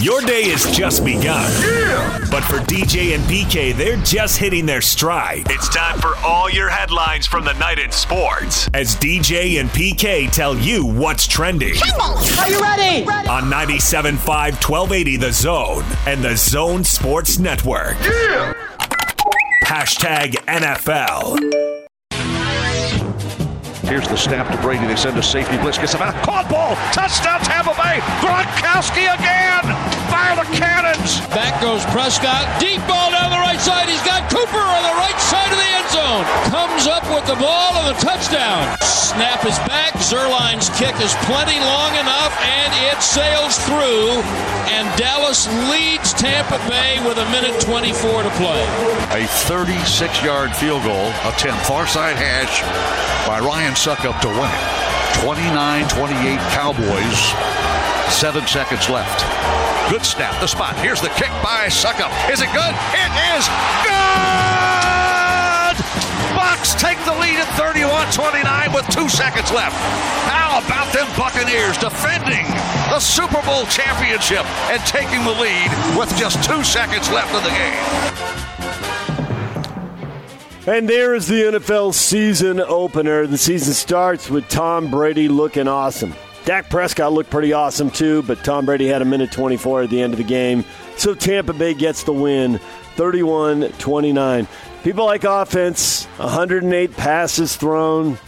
Your day has just begun. Yeah! But for DJ and PK, they're just hitting their stride. It's time for all your headlines from the night in sports as DJ and PK tell you what's trending. Are you ready? ready? On 97.5 1280 The Zone and The Zone Sports Network. Yeah! Hashtag NFL. Here's the snap to Brady. They send a safety blitz. Gets him out. Caught ball. Touchdown Tampa Bay. Gronkowski again. Fire the cannons. Back goes Prescott. Deep ball down the right side. He's got Cooper on the right side of the end zone. Comes up with the ball and the touchdown. Snap is back. Zuerlein's kick is plenty long enough and it sails through. And Dallas leads Tampa Bay with a minute 24 to play. A 36 yard field goal attempt. Far side hash by Ryan Succop to win it. 29 28 Cowboys. Seven seconds left. Good snap, the spot. Here's the kick by Succop. Is it good? It is good! Bucks take the lead at 31-29 with two seconds left. How about them Buccaneers defending the Super Bowl championship and taking the lead with just two seconds left in the game? And there is the NFL season opener. The season starts with Tom Brady looking awesome. Dak Prescott looked pretty awesome too, but Tom Brady had a minute 24 at the end of the game. So Tampa Bay gets the win 31 29. People like offense, 108 passes thrown,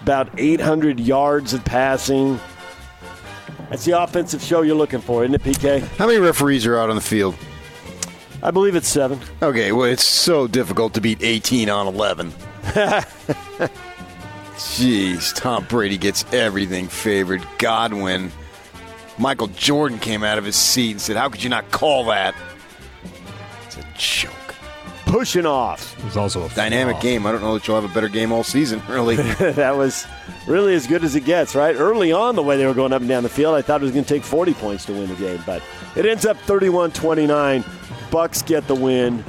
about 800 yards of passing. That's the offensive show you're looking for, isn't it, PK? How many referees are out on the field? I believe it's seven. Okay, well, it's so difficult to beat 18 on 11. Jeez, Tom Brady gets everything favored. Godwin. Michael Jordan came out of his seat and said, How could you not call that? It's a joke. Pushing off. It was also a Dynamic game. I don't know that you'll have a better game all season, really. that was really as good as it gets, right? Early on, the way they were going up and down the field, I thought it was going to take 40 points to win the game, but it ends up 31 29. Bucks get the win.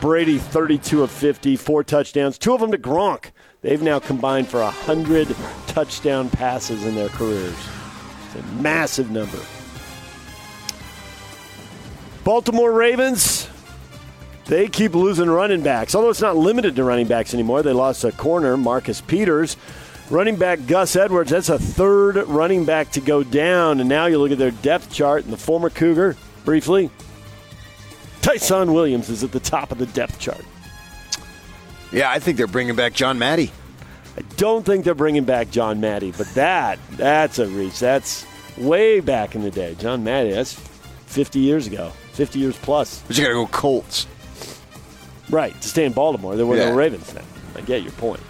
Brady 32 of 50, four touchdowns, two of them to Gronk. They've now combined for 100 touchdown passes in their careers. It's a massive number. Baltimore Ravens, they keep losing running backs, although it's not limited to running backs anymore. They lost a corner, Marcus Peters. Running back Gus Edwards, that's a third running back to go down. And now you look at their depth chart and the former Cougar, briefly. Ty'Son Williams is at the top of the depth chart. Yeah, I think they're bringing back John Matty. I don't think they're bringing back John Matty, but that that's a reach. That's way back in the day. John Matty, that's 50 years ago, 50 years plus. But you got to go Colts. Right, to stay in Baltimore. There were Yeah. no Ravens now. I get your point.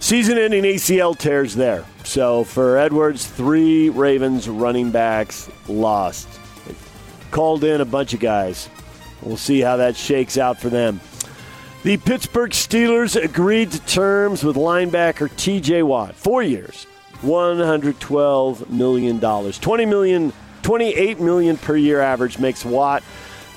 Season ending ACL tears there. So for Edwards, three Ravens running backs lost. They called in a bunch of guys. We'll see how that shakes out for them. The Pittsburgh Steelers agreed to terms with linebacker TJ Watt. Four years, $112 million. $20 million, $28 million per year average makes Watt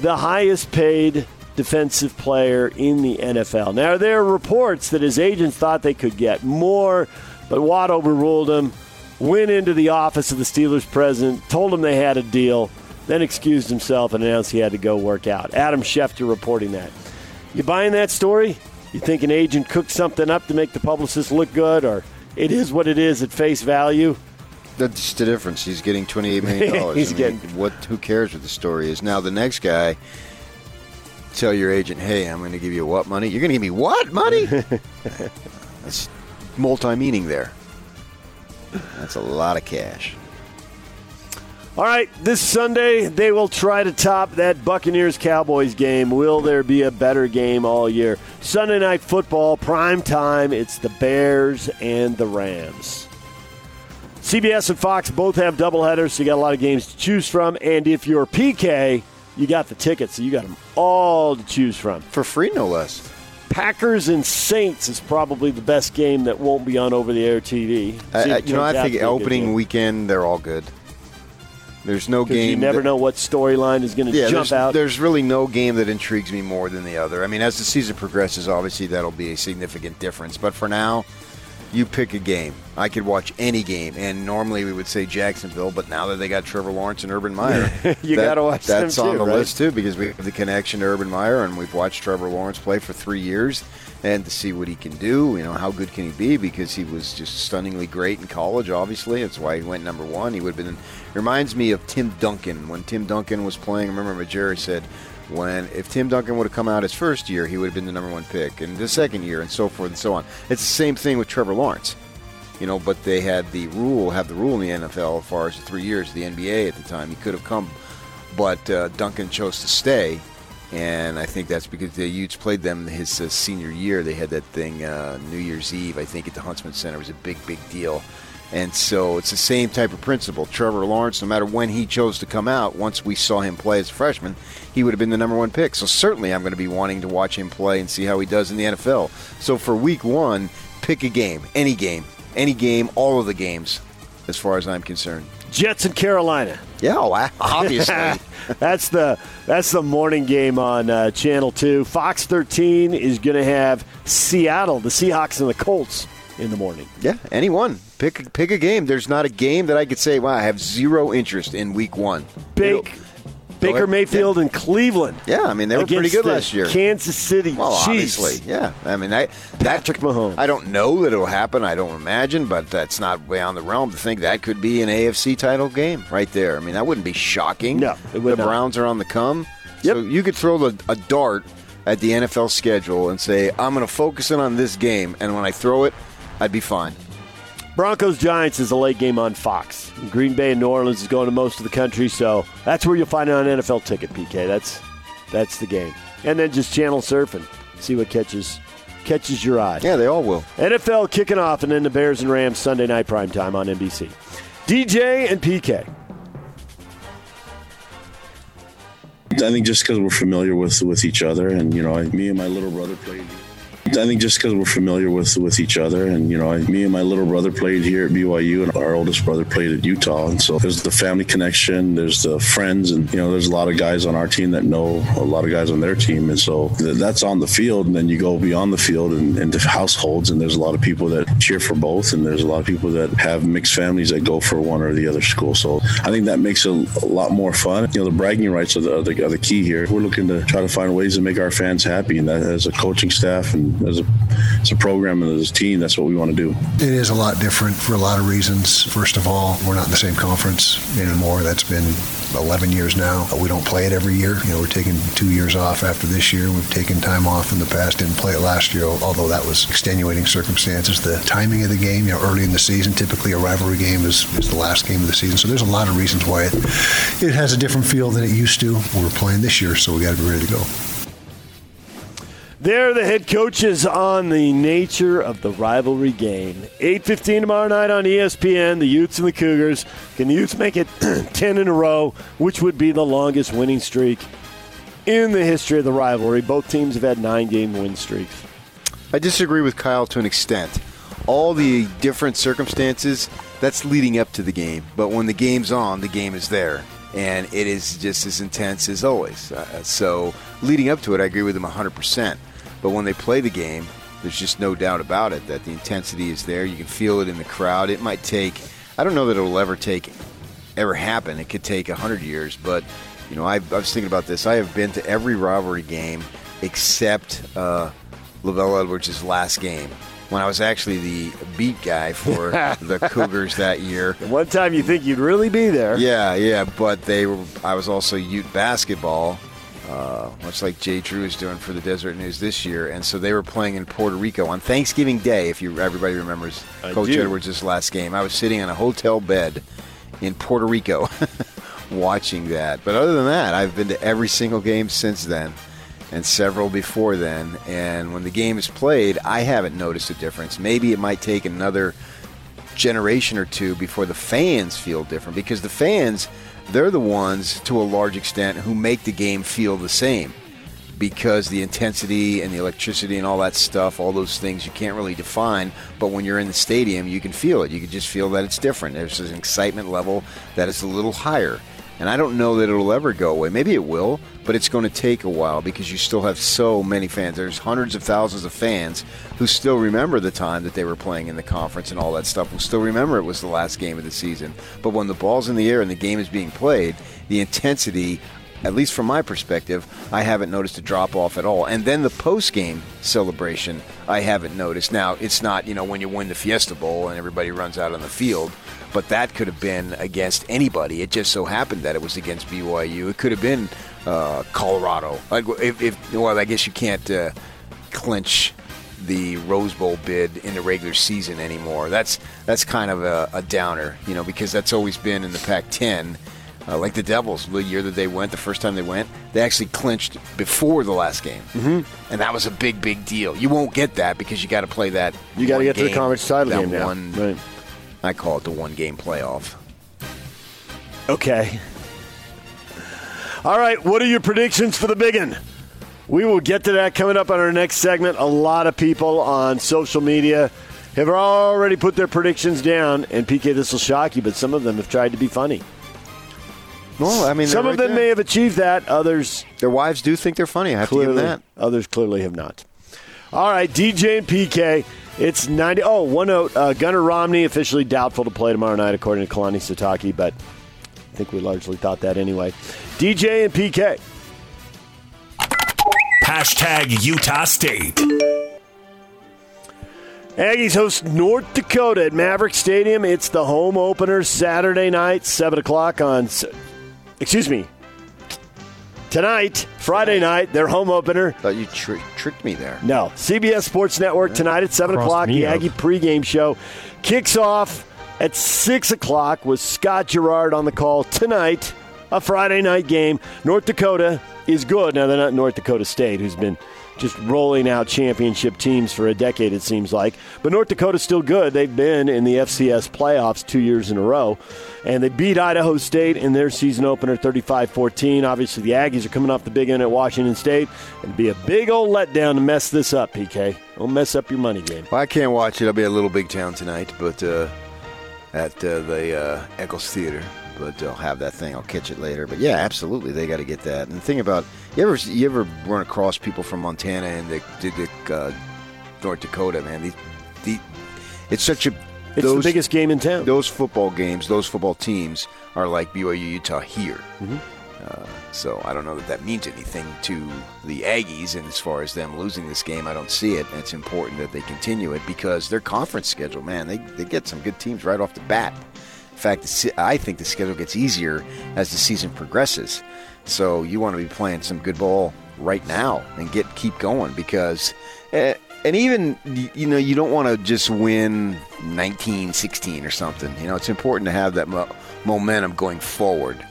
the highest paid defensive player in the NFL. Now, there are reports that his agents thought they could get more, but Watt overruled him, went into the office of the Steelers president, told him they had a deal, then excused himself and announced he had to go work out. Adam Schefter reporting that. You buying that story? You think an agent cooked something up to make the publicist look good, or it is what it is at face value? That's the difference. He's getting $28 million. He's I mean, getting- What, who cares what the story is? Now, the next guy, tell your agent, hey, I'm going to give you what money? You're going to give me what money? That's multi meaning there. That's a lot of cash. All right, this Sunday they will try to top that Buccaneers Cowboys game. Will there be a better game all year? Sunday night football, prime time. It's the Bears and the Rams. CBS and Fox both have doubleheaders, so you got a lot of games to choose from. And if you're PK, you got the tickets, so you got them all to choose from. For free, no less. Packers and Saints is probably the best game that won't be on over the air TV. I, See I, if it you know, I think to be a good opening weekend, they're all good. There's no game. You never that- know what storyline is going to Yeah, jump there's, out. there's really no game that intrigues me more than the other. I mean, as the season progresses, obviously that'll be a significant difference. But for now, you pick a game. I could watch any game, and normally we would say Jacksonville, but now that they got Trevor Lawrence and Urban Meyer, You gotta watch them That's on too, the right? list too because we have the connection to Urban Meyer, and we've watched Trevor Lawrence play for three years, and to see what he can do. You know, how good can he be? Because he was just stunningly great in college. Obviously, that's why he went number one. He would have been. Reminds me of Tim Duncan when Tim Duncan was playing. I remember Jerry said. When if Tim Duncan would have come out his first year, he would have been the number one pick, and the second year, and so forth and so on. It's the same thing with Trevor Lawrence you know, but they had the rule, have the rule in the NFL as far as the three years, the NBA at the time. He could have come, but uh, Duncan chose to stay, and I think that's because the Utes played them his uh, senior year. They had that thing uh, New Year's Eve, I think, at the Huntsman Center. It was a big, big deal. And so it's the same type of principle. Trevor Lawrence, no matter when he chose to come out, once we saw him play as a freshman, he would have been the number one pick. So certainly I'm going to be wanting to watch him play and see how he does in the NFL. So for week one, pick a game, any game, any game, all of the games, as far as I'm concerned. Jets and Carolina. Yeah, oh, obviously. that's the that's the morning game on uh, Channel Two. Fox 13 is going to have Seattle, the Seahawks, and the Colts in the morning. yeah, anyone. Pick pick a game. There's not a game that I could say, wow, I have zero interest in week one. Big Baker ahead. Mayfield and Cleveland. Yeah, I mean they were pretty good last year. Kansas City Well, Chiefs. obviously, yeah. I mean, I, that Patrick Mahomes. I don't know that it'll happen. I don't imagine, but that's not beyond the realm to think that could be an AFC title game right there. I mean, that wouldn't be shocking. No, the not. Browns are on the come. Yep. So you could throw the, a dart at the NFL schedule and say, I'm going to focus in on this game, and when I throw it, I'd be fine. Broncos Giants is a late game on Fox. Green Bay and New Orleans is going to most of the country, so that's where you'll find it on NFL ticket. PK, that's that's the game, and then just channel surfing, see what catches catches your eye. Yeah, they all will. NFL kicking off, and then the Bears and Rams Sunday night prime time on NBC. DJ and PK. I think just because we're familiar with with each other, and you know, I, me and my little brother played. I think just because we're familiar with with each other, and you know, I, me and my little brother played here at BYU, and our oldest brother played at Utah, and so there's the family connection, there's the friends, and you know, there's a lot of guys on our team that know a lot of guys on their team, and so th- that's on the field, and then you go beyond the field and into households, and there's a lot of people that cheer for both, and there's a lot of people that have mixed families that go for one or the other school. So I think that makes it a lot more fun. You know, the bragging rights are the, are the, are the key here. We're looking to try to find ways to make our fans happy, and that as a coaching staff and as a, as a program and as a team, that's what we want to do. It is a lot different for a lot of reasons. First of all, we're not in the same conference anymore. That's been 11 years now. We don't play it every year. You know, we're taking two years off after this year. We've taken time off in the past. Didn't play it last year, although that was extenuating circumstances. The timing of the game, you know, early in the season, typically a rivalry game is, is the last game of the season. So there's a lot of reasons why it, it has a different feel than it used to. We're playing this year, so we got to be ready to go. They're the head coaches on the nature of the rivalry game. 8.15 tomorrow night on ESPN, the Utes and the Cougars. Can the Utes make it 10 in a row, which would be the longest winning streak in the history of the rivalry? Both teams have had nine-game win streaks. I disagree with Kyle to an extent. All the different circumstances, that's leading up to the game. But when the game's on, the game is there. And it is just as intense as always. Uh, so leading up to it, I agree with him 100%. But when they play the game, there's just no doubt about it that the intensity is there. You can feel it in the crowd. It might take, I don't know that it'll ever take, ever happen. It could take 100 years. But, you know, I, I was thinking about this. I have been to every rivalry game except uh, LaVell Edwards' last game when I was actually the beat guy for the Cougars that year. One time you think you'd really be there. Yeah, yeah, but they were. I was also Ute basketball, uh, much like Jay Drew is doing for the Deseret News this year, and so they were playing in Puerto Rico on Thanksgiving Day. If you everybody remembers I Coach do. Edwards' last game, I was sitting on a hotel bed in Puerto Rico watching that. But other than that, I've been to every single game since then. And several before then. And when the game is played, I haven't noticed a difference. Maybe it might take another generation or two before the fans feel different because the fans they're the ones to a large extent who make the game feel the same because the intensity and the electricity and all that stuff all those things you can't really define but when you're in the stadium you can feel it. You can just feel that it's different. There's an excitement level that is a little higher And I don't know that it'll ever go away. Maybe it will, but it's going to take a while because you still have so many fans. There's hundreds of thousands of fans who still remember the time that they were playing in the conference and all that stuff, who still remember it was the last game of the season. But when the ball's in the air and the game is being played, the intensity at least from my perspective, I haven't noticed a drop off at all. And then the post game celebration, I haven't noticed. Now, it's not, you know, when you win the Fiesta Bowl and everybody runs out on the field, but that could have been against anybody. It just so happened that it was against BYU. It could have been uh, Colorado. Like, if, if, well, I guess you can't uh, clinch the Rose Bowl bid in the regular season anymore. That's that's kind of a, a downer, you know, because that's always been in the Pac-10 uh, like the Devils, the year that they went, the first time they went, they actually clinched before the last game, mm-hmm. and that was a big, big deal. You won't get that because you got to play that. You got to get game, to the conference title game now. One, right. I call it the one game playoff. Okay. All right. What are your predictions for the big one? We will get to that coming up on our next segment. A lot of people on social media have already put their predictions down, and PK, this will shock you, but some of them have tried to be funny. Well, I mean, some right of them there. may have achieved that. Others Their wives do think they're funny. I have clearly, to give them that. others clearly have not. All right, DJ and PK. It's 90. Oh, one note. Uh, Gunner Romney officially doubtful to play tomorrow night, according to Kalani Sitake, but I think we largely thought that anyway. DJ and PK. Hashtag Utah State. Aggies host North Dakota at Maverick Stadium. It's the home opener Saturday night, 7 o'clock on. Excuse me. Tonight, Friday night, their home opener. Thought you tr- tricked me there. No. CBS Sports Network tonight at 7 Crossed o'clock. me The up. Aggie pregame show kicks off at 6 o'clock with Scott Gerard on the call tonight. A Friday night game. North Dakota is good. Now, they're not North Dakota State, who's been just rolling out championship teams for a decade, it seems like. But North Dakota's still good. They've been in the FCS playoffs two years in a row. And they beat Idaho State in their season opener 35 14. Obviously, the Aggies are coming off the big end at Washington State. It'd be a big old letdown to mess this up, PK. Don't mess up your money game. Well, I can't watch it. I'll be at Little Big Town tonight, but uh, at uh, the uh, Eccles Theater. But I'll have that thing. I'll catch it later. But yeah, absolutely, they got to get that. And the thing about you ever you ever run across people from Montana and the, the, the uh, North Dakota, man. These, the, it's such a It's those, the biggest game in town. Those football games, those football teams are like BYU Utah here. Uh, so I don't know that that means anything to the Aggies, and as far as them losing this game, I don't see it. And it's important that they continue it because their conference schedule, man, they, they get some good teams right off the bat. In fact, I think the schedule gets easier as the season progresses. So you want to be playing some good ball right now and get keep going because. Eh, and even you know you don't want to just win 19-16 or something. You know it's important to have that mo- momentum going forward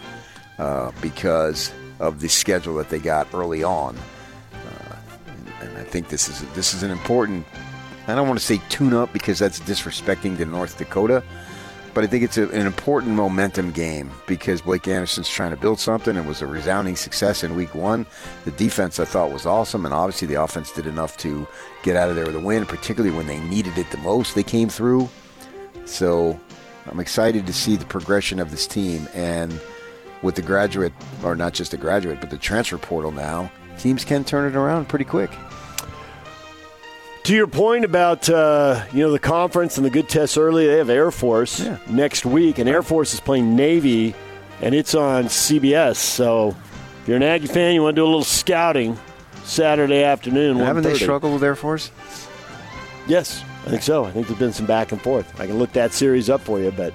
uh, because of the schedule that they got early on. Uh, and, and I think this is this is an important. I don't want to say tune up because that's disrespecting to North Dakota, but I think it's a, an important momentum game because Blake Anderson's trying to build something. It was a resounding success in Week One. The defense I thought was awesome, and obviously the offense did enough to get out of there with a win, particularly when they needed it the most. They came through. So I'm excited to see the progression of this team and with the graduate, or not just the graduate, but the transfer portal now, teams can turn it around pretty quick. To your point about uh, you know the conference and the good tests early, they have Air Force Yeah. next week, and Air Force is playing Navy, and it's on CBS. So if you're an Aggie fan, you want to do a little scouting Saturday afternoon. Haven't they struggled with Air Force? Yes, I think so. I think there's been some back and forth. I can look that series up for you, but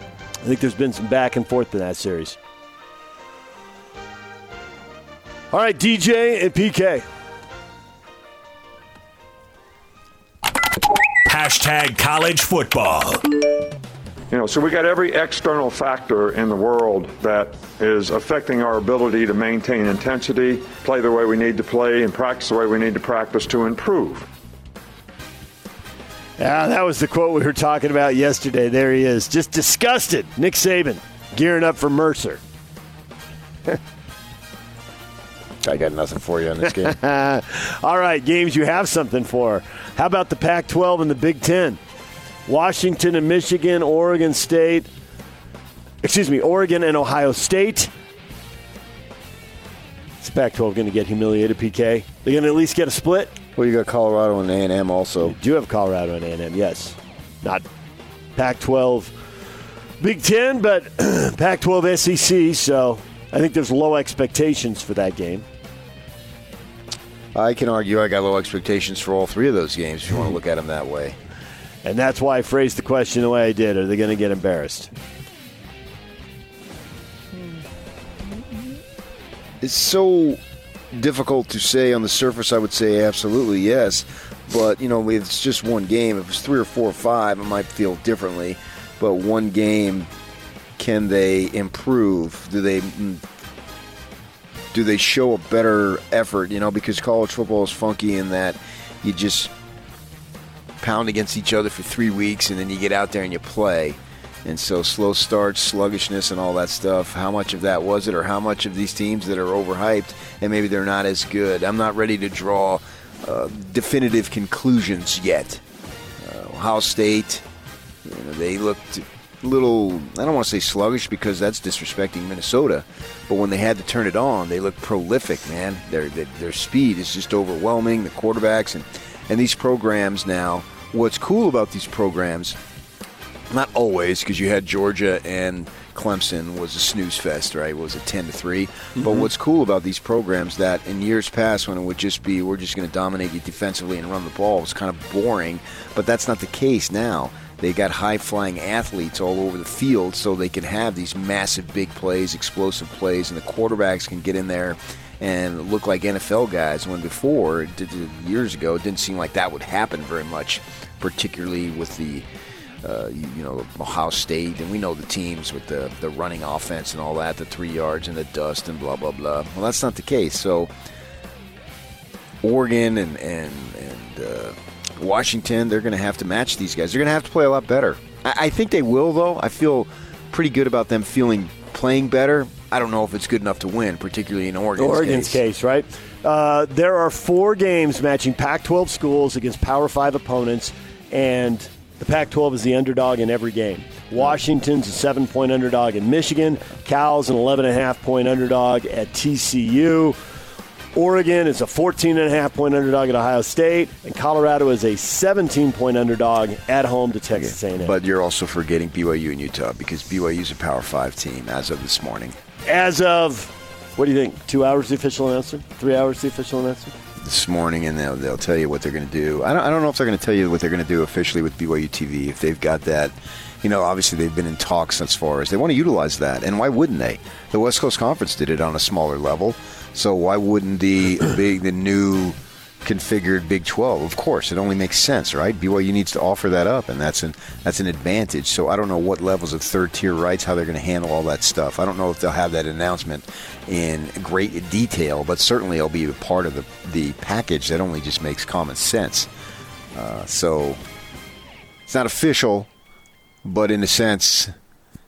I think there's been some back and forth in that series. All right, DJ and PK. Hashtag college football. You know, so we got every external factor in the world that is affecting our ability to maintain intensity, play the way we need to play, and practice the way we need to practice to improve. Yeah, that was the quote we were talking about yesterday. There he is, just disgusted. Nick Saban gearing up for Mercer. I got nothing for you on this game. All right, games you have something for. How about the Pac 12 and the Big Ten? Washington and Michigan, Oregon State. excuse me, Oregon and Ohio State. Is Pac-12 going to get humiliated? PK, they're going to at least get a split. Well, you got Colorado and A and M also. Do you do have Colorado and A&M, yes, not Pac-12, Big Ten, but Pac-12 SEC. So I think there's low expectations for that game. I can argue I got low expectations for all three of those games if you want to look at them that way. And that's why I phrased the question the way I did. Are they going to get embarrassed? It's so difficult to say on the surface. I would say absolutely yes, but you know it's just one game. If it was three or four or five, I might feel differently. But one game, can they improve? Do they mm, do they show a better effort? You know, because college football is funky in that you just pound against each other for three weeks and then you get out there and you play. And so slow starts, sluggishness, and all that stuff. How much of that was it, or how much of these teams that are overhyped and maybe they're not as good? I'm not ready to draw uh, definitive conclusions yet. Uh, Ohio State, you know, they looked little. I don't want to say sluggish because that's disrespecting Minnesota, but when they had to turn it on, they looked prolific. Man, their their, their speed is just overwhelming. The quarterbacks and and these programs now. What's cool about these programs not always because you had Georgia and Clemson was a snooze fest, right? What was it ten to 3 Mm-hmm. But what's cool about these programs that in years past when it would just be we're just going to dominate you defensively and run the ball, it was kind of boring. But that's not the case now. They got high flying athletes all over the field, so they can have these massive big plays, explosive plays, and the quarterbacks can get in there and look like NFL guys. When before, years ago, it didn't seem like that would happen very much, particularly with the uh, you, know, Ohio State, and we know the teams with the, the running offense and all that, the three yards and the dust and blah, blah, blah. Well, that's not the case. So, Oregon and, and, and uh, Washington, they're going to have to match these guys. They're going to have to play a lot better. I, I think they will, though. I feel pretty good about them feeling playing better. I don't know if it's good enough to win, particularly in Oregon's, Oregon's case, right? Uh, there are four games matching Pac 12 schools against Power 5 opponents, and the Pac 12 is the underdog in every game. Washington's a seven point underdog in Michigan, Cal's an 11.5 point underdog at TCU. Oregon is a 14.5 point underdog at Ohio State, and Colorado is a 17 point underdog at home to Texas A&M. But you're also forgetting BYU and Utah because BYU is a Power Five team as of this morning. As of, what do you think? Two hours the official announcement? Three hours the official announcement? this morning, and they'll, they'll tell you what they're going to do. I don't, I don't know if they're going to tell you what they're going to do officially with BYU TV if they've got that. You know, obviously they've been in talks as far as they want to utilize that, and why wouldn't they? The West Coast Conference did it on a smaller level, so why wouldn't the big, the new configured Big 12? Of course, it only makes sense, right? BYU needs to offer that up, and that's an that's an advantage. So I don't know what levels of third tier rights, how they're going to handle all that stuff. I don't know if they'll have that announcement in great detail, but certainly it'll be a part of the the package that only just makes common sense. Uh, so it's not official, but in a sense,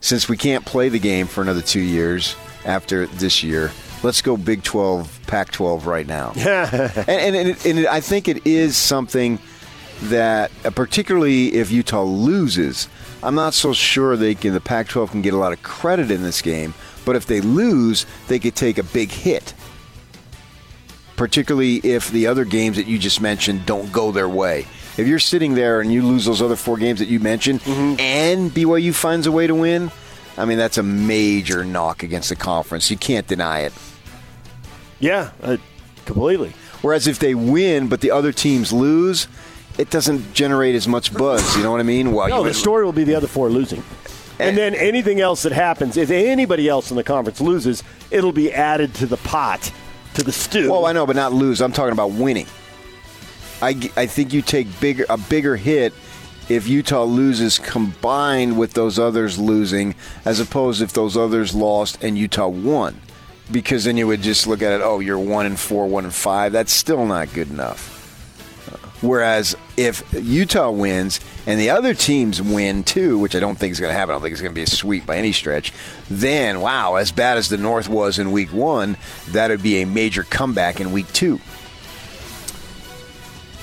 since we can't play the game for another two years after this year, let's go Big 12, Pac 12 right now. and, and, and, it, and it, I think it is something that, uh, particularly if Utah loses, I'm not so sure they can. The Pac-12 can get a lot of credit in this game, but if they lose, they could take a big hit. Particularly if the other games that you just mentioned don't go their way. If you're sitting there and you lose those other four games that you mentioned, and BYU finds a way to win, I mean that's a major knock against the conference. You can't deny it. Yeah, uh, completely. Whereas if they win, but the other teams lose, it doesn't generate as much buzz. You know what I mean? Well, No, the story will be the other four losing. And then anything else that happens, if anybody else in the conference loses, it'll be added to the pot, to the stew. Well, I know, but not lose. I'm talking about winning. I, I think you take bigger a bigger hit if Utah loses combined with those others losing, as opposed if those others lost and Utah won, because then you would just look at it. Oh, you're one and four, one and five. That's still not good enough. Whereas if Utah wins and the other teams win too, which I don't think is going to happen, I don't think it's going to be a sweep by any stretch, then wow, as bad as the North was in week one, that would be a major comeback in week two.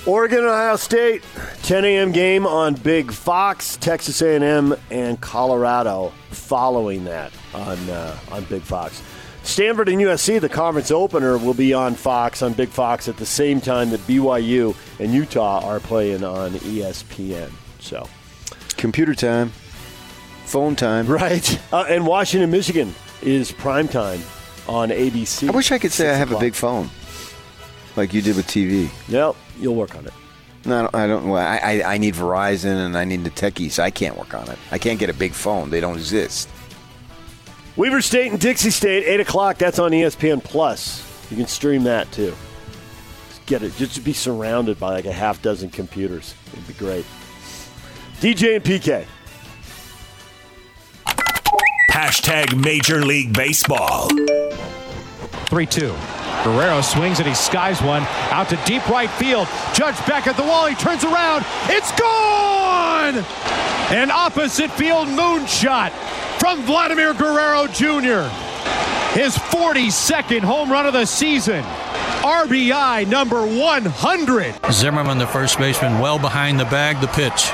Oregon and Ohio State, 10 a.m. game on Big Fox. Texas A&M and Colorado following that on uh, on Big Fox. Stanford and USC, the conference opener, will be on Fox on Big Fox at the same time that BYU and Utah are playing on ESPN. So, Computer time, phone time. right, uh, and Washington, Michigan is prime time on ABC. I wish I could say I have a big phone, like you did with TV. Yep, you'll work on it. No, I don't. I, don't well, I, I I need Verizon and I need the techies. I can't work on it. I can't get a big phone. They don't exist. Weber State and Dixie State, eight o'clock. That's on ESPN Plus. You can stream that too. Just get it. Just to be surrounded by like a half dozen computers. It'd be great. DJ and PK. Hashtag Major League Baseball. 3 2. Guerrero swings and he skies one out to deep right field. Judge back at the wall. He turns around. It's gone! An opposite field moonshot from Vladimir Guerrero Jr. His 42nd home run of the season. RBI number 100. Zimmerman, the first baseman, well behind the bag. The pitch.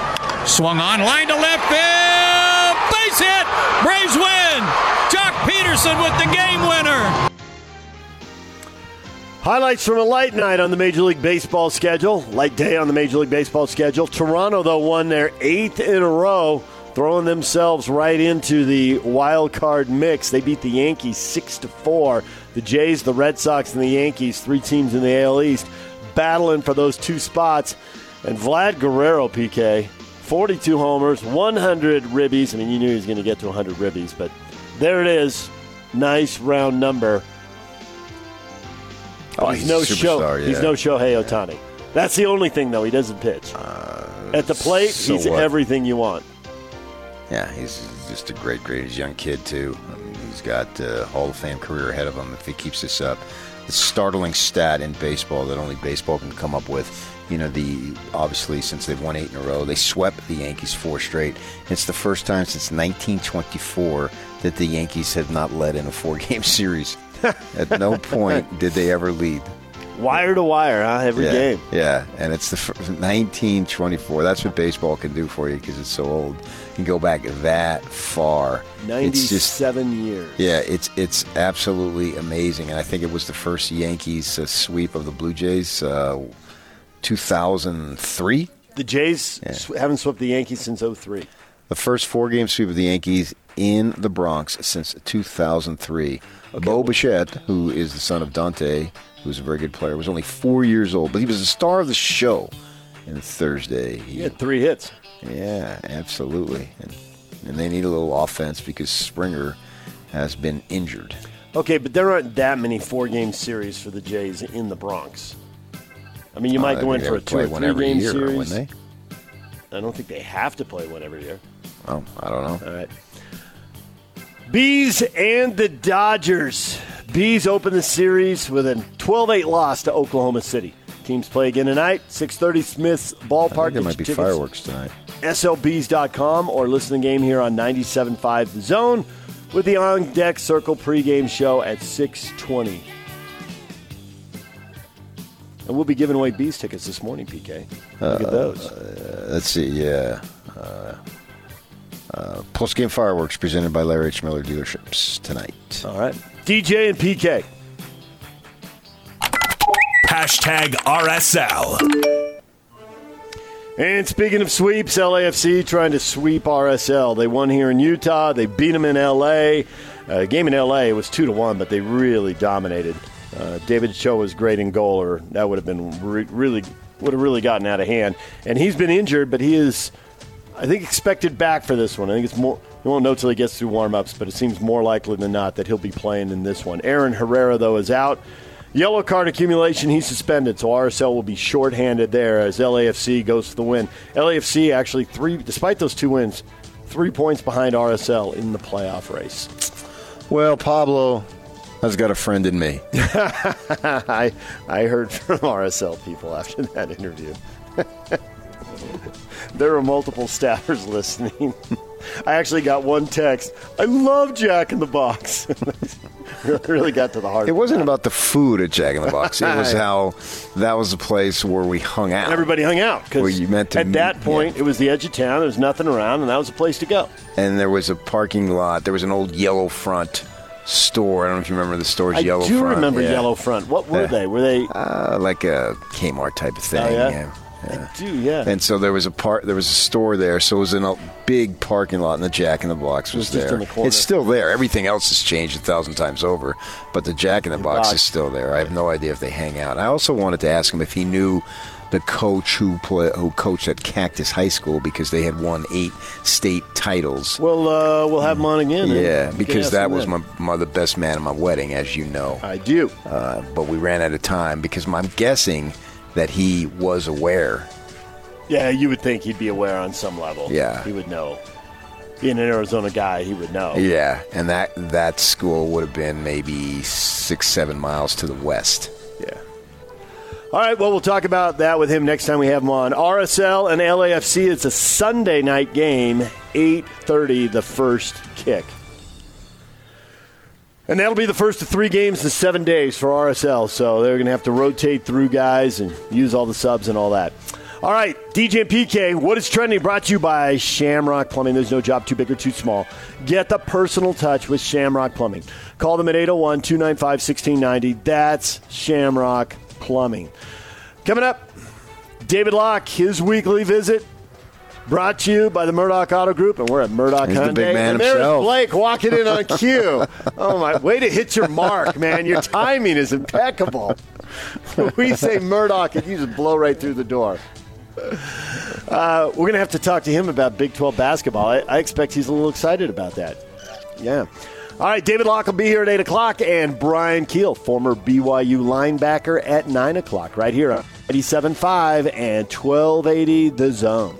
Swung on, line to left field. Base hit. Braves win. Joc Pederson with the game winner. Highlights from a light night on the Major League Baseball schedule. Light day on the Major League Baseball schedule. Toronto, though, won their eighth in a row, throwing themselves right into the wild card mix. They beat the Yankees six to four. The Jays, the Red Sox, and the Yankees, three teams in the AL East, battling for those two spots. And Vlad Guerrero, PK, 42 homers, 100 ribbies. I mean, you knew he was going to get to 100 ribbies, but there it is. Nice round number. Oh, he's, he's no show. superstar, He's yeah. no Shohei Ohtani. That's the only thing, though. He doesn't pitch. At the plate, Uh, so he's what? everything you want. Yeah, he's just a great, great he's a young kid too. I mean, he's got a Hall of Fame career ahead of him if he keeps this up. It's a startling stat in baseball that only baseball can come up with. You know, the obviously since they've won eight in a row, they swept the Yankees four straight. It's the first time since 1924 that the Yankees have not led in a four-game series. At no point did they ever lead. Wire to wire, huh? Every yeah, game. Yeah, and it's the fir- 1924. That's what baseball can do for you because it's so old. You can go back that far. It's just 97 years. yeah, it's it's absolutely amazing, and I think it was the first Yankees uh, sweep of the Blue Jays, uh, 2003. The Jays sw- haven't swept the Yankees since 03. The first four-game sweep of the Yankees in the Bronx since 2003. Bo Bichette, who is the son of Dante, who's a very good player, was only four years old, but he was the star of the show. And Thursday, he He had three hits. Yeah, absolutely. And, and they need a little offense because Springer has been injured. Okay, but there aren't that many four game series for the Jays in the Bronx. I mean, you might Uh, go in for a two or three-game series. wouldn't they? I don't think they have to play one every year. Oh, I don't know. All right. Bees and the Dodgers. Bees open the series with a 12-8 loss to Oklahoma City. Teams play again tonight, 6:30 Smith's Ballpark. there might be tickets, fireworks tonight. SLBees.com or listen to the game here on 97.5 The Zone with the On Deck Circle pregame show at 6:20. And we'll be giving away Bees tickets this morning, PK. Look at those. Uh, let's see, yeah. Uh, uh, Post game fireworks presented by Larry H. Miller Dealerships tonight. All right. DJ and PK. Hashtag RSL. And speaking of sweeps, LAFC trying to sweep RSL. They won here in Utah. They beat them in LA. Uh, game in LA was two to one, but they really dominated. Uh, David Ochoa was great in goal, or that would have been re- really would have really gotten out of hand. And he's been injured, but he is, I think, expected back for this one. I think it's more. We won't know till he gets through warm-ups, but it seems more likely than not that he'll be playing in this one. Aaron Herrera though is out. Yellow card accumulation, he's suspended, so RSL will be shorthanded there as LAFC goes for the win. LAFC actually three, despite those two wins, three points behind RSL in the playoff race. Well, Pablo has got a friend in me. I I heard from RSL people after that interview. there were multiple staffers listening. I actually got one text. I love Jack in the Box. really got to the heart. It wasn't about the food at Jack in the Box. It was how that was the place where we hung out. Everybody hung out because you meant to at that meet- point it was the edge of town. There was nothing around, and that was a place to go. and there was a parking lot. There was an old yellow front store. I don't know if you remember the store's I yellow Front. I do remember yeah. Yellow Front. What were Yeah. they? Were they? Uh, like a Kmart type of thing. Oh, yeah? yeah. Yeah. I do, yeah. And so there was a part, there was a store there. So it was in a big parking lot, and the Jack in the Box was, was just there. the. It's still there. Everything else has changed a thousand times over, but the Jack in the Box box. is still there. I have no idea if they hang out. I also wanted to ask him if he knew the coach who play, who coached at Cactus High School because they had won eight state titles. Well, uh, we'll have them on again. Yeah, because that was my, my the best man at my wedding, as you know. I do. Uh, but we ran out of time because I'm guessing that he was aware. Yeah, you would think he'd be aware on some level. Yeah. he would know. Being an Arizona guy, he would know. Yeah, and that that school would have been maybe six, seven miles to the west. Yeah. All right, well, we'll talk about that with him next time we have him on. RSL and LAFC, it's a Sunday night game, 8.30, the first kick. And that'll be the first of three games in seven days for RSL, so they're going to have to rotate through guys and use all the subs and all that. All right, DJ and PK, what is trending? Brought to you by Shamrock Plumbing. There's no job too big or too small. Get the personal touch with Shamrock Plumbing. Call them at 801 295 1690. That's Shamrock Plumbing. Coming up, David Locke, his weekly visit. Brought to you by the Murdoch Auto Group, and we're at Murdoch He's the Hyundai. big man and there's himself. Blake walking in on cue. oh my! Way to hit your mark, man. Your timing is impeccable. we say Murdoch, and you just blow right through the door. Uh, we're going to have to talk to him about Big 12 basketball. I, I expect he's a little excited about that. Yeah. All right, David Locke will be here at 8 o'clock, and Bryan Kehl, former BYU linebacker, at 9 o'clock, right here on 87.5 and 1280 The Zone.